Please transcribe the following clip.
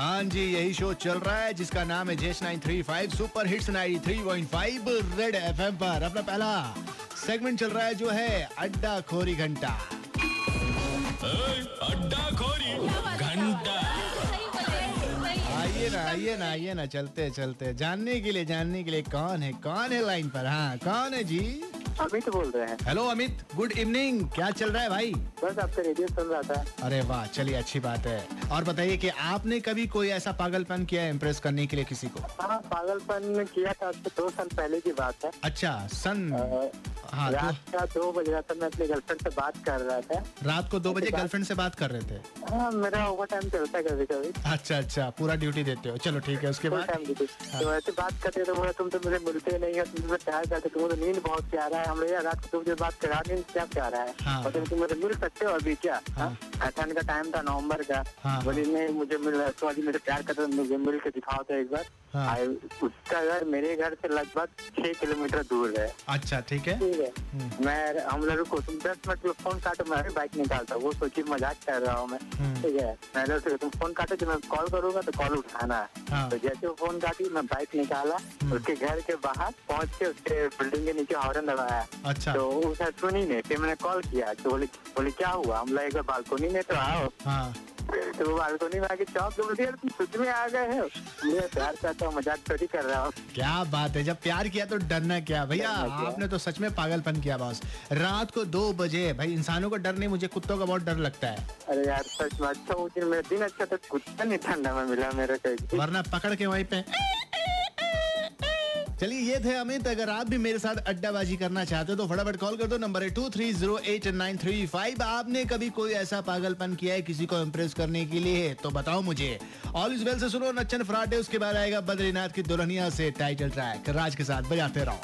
खान जी यही शो चल रहा है जिसका नाम है जेश nine three five super hits nine three point five red FM पर। अपना पहला सेगमेंट चल रहा है जो है अड्डा खोरी घंटा। अड्डा खोरी घंटा आइए ना आइए ना आइए ना चलते चलते। जानने के लिए जानने के लिए कौन है कौन है लाइन पर? हाँ कौन है जी? अमित बोल रहे हैं। हेलो अमित। गुड इवनिंग क्या चल रहा है भाई? बस आपका रेडियो सुन रहा था। अरे वाह चलिए अच्छी बात है। और बताइए कि आपने कभी कोई ऐसा पागलपन किया है इम्प्रेस करने के लिए किसी को? हाँ पागलपन किया था दो साल पहले की बात है। अच्छा सन। हाँ रात तो का दो बज रहा था मैं अपने गर्लफ्रेंड से बात कर रहा था। रात को दो बजे गर्लफ्रेंड से बात कर रहे थे? हाँ मेरा ओवर टाइम चलता है कभी कभी अच्छा अच्छा पूरा ड्यूटी देते हो। चलो ठीक है उसके बाद? ड्यूटी तो ऐसे बात करते तो बोला तुम तो मुझे मिलते नहीं हो तुम प्यार करते तुमको तो नींद बहुत प्यारा है हम लोग रात को दो बजे बात करा नींद क्या प्यारा है? हाँ। और तुम तुम मुझे मिल सकते हो अभी क्या? हाँ। हाँ? ठंड का टाइम था नवंबर का। हाँ। बोली नहीं मुझे मिल तो अभी मुझे प्यार करते मुझे मिल के दिखाओ तो एक बार। हाँ। उसका घर मेरे घर से लगभग छह किलोमीटर दूर है। अच्छा ठीक है। है। हम्म। मैं हम लोग को तुम दस मिनट में फ़ोन काटो मैं भी बाइक निकालता हूँ। वो सोची मज़ाक कर रहा हूँ मैं। हम्म। ठीक है? मैंने उसे तुम फ़ोन काटो जब मैं कॉल करूँगा तो कॉल उठाना है। हाँ। तो जैसे वो फ़ोन काटी मैं बाइक निकाला उसके घर के बाहर पहुँच के उसके बिल्डिंग के नीचे हॉर्न दबाया अच्छा। तो उसने सुनी नहीं फिर मैंने कॉल किया तो बोले बोले क्या हुआ? हम लोग एक बालकोनी में तो आओ। हाँ। तो वो बालकोनी में आके चौंक के बोलती तुम सच में आ गए हो। मैं प्यार करता हूँ मज़ाक थोड़ी कर रहा हूँ। क्या बात है जब प्यार किया तो डरना क्या? भैया आपने तो सच में पागलपन किया बॉस। रात को दो बजे भाई इंसानों को डर नहीं मुझे कुत्तों का बहुत डर लगता है। अरे यार सच में अच्छा दिन मेरा दिन अच्छा था कुत्ता नहीं ठंडा में मिला मेरे वरना पकड़ के वहीं पे चलिए, ये थे अमित। अगर आप भी मेरे साथ अड्डाबाजी करना चाहते हो तो फटाफट कॉल कर दो। नंबर है two three zero eight nine three five आपने कभी कोई ऐसा पागलपन किया है किसी को इम्प्रेस करने के लिए? तो बताओ मुझे। ऑल इज़ वेल से सुनो, नच्चन फराटे, उसके बाद आएगा बद्रीनाथ की दुल्हनिया से टाइटल ट्रैक राज के साथ बजाते रहो।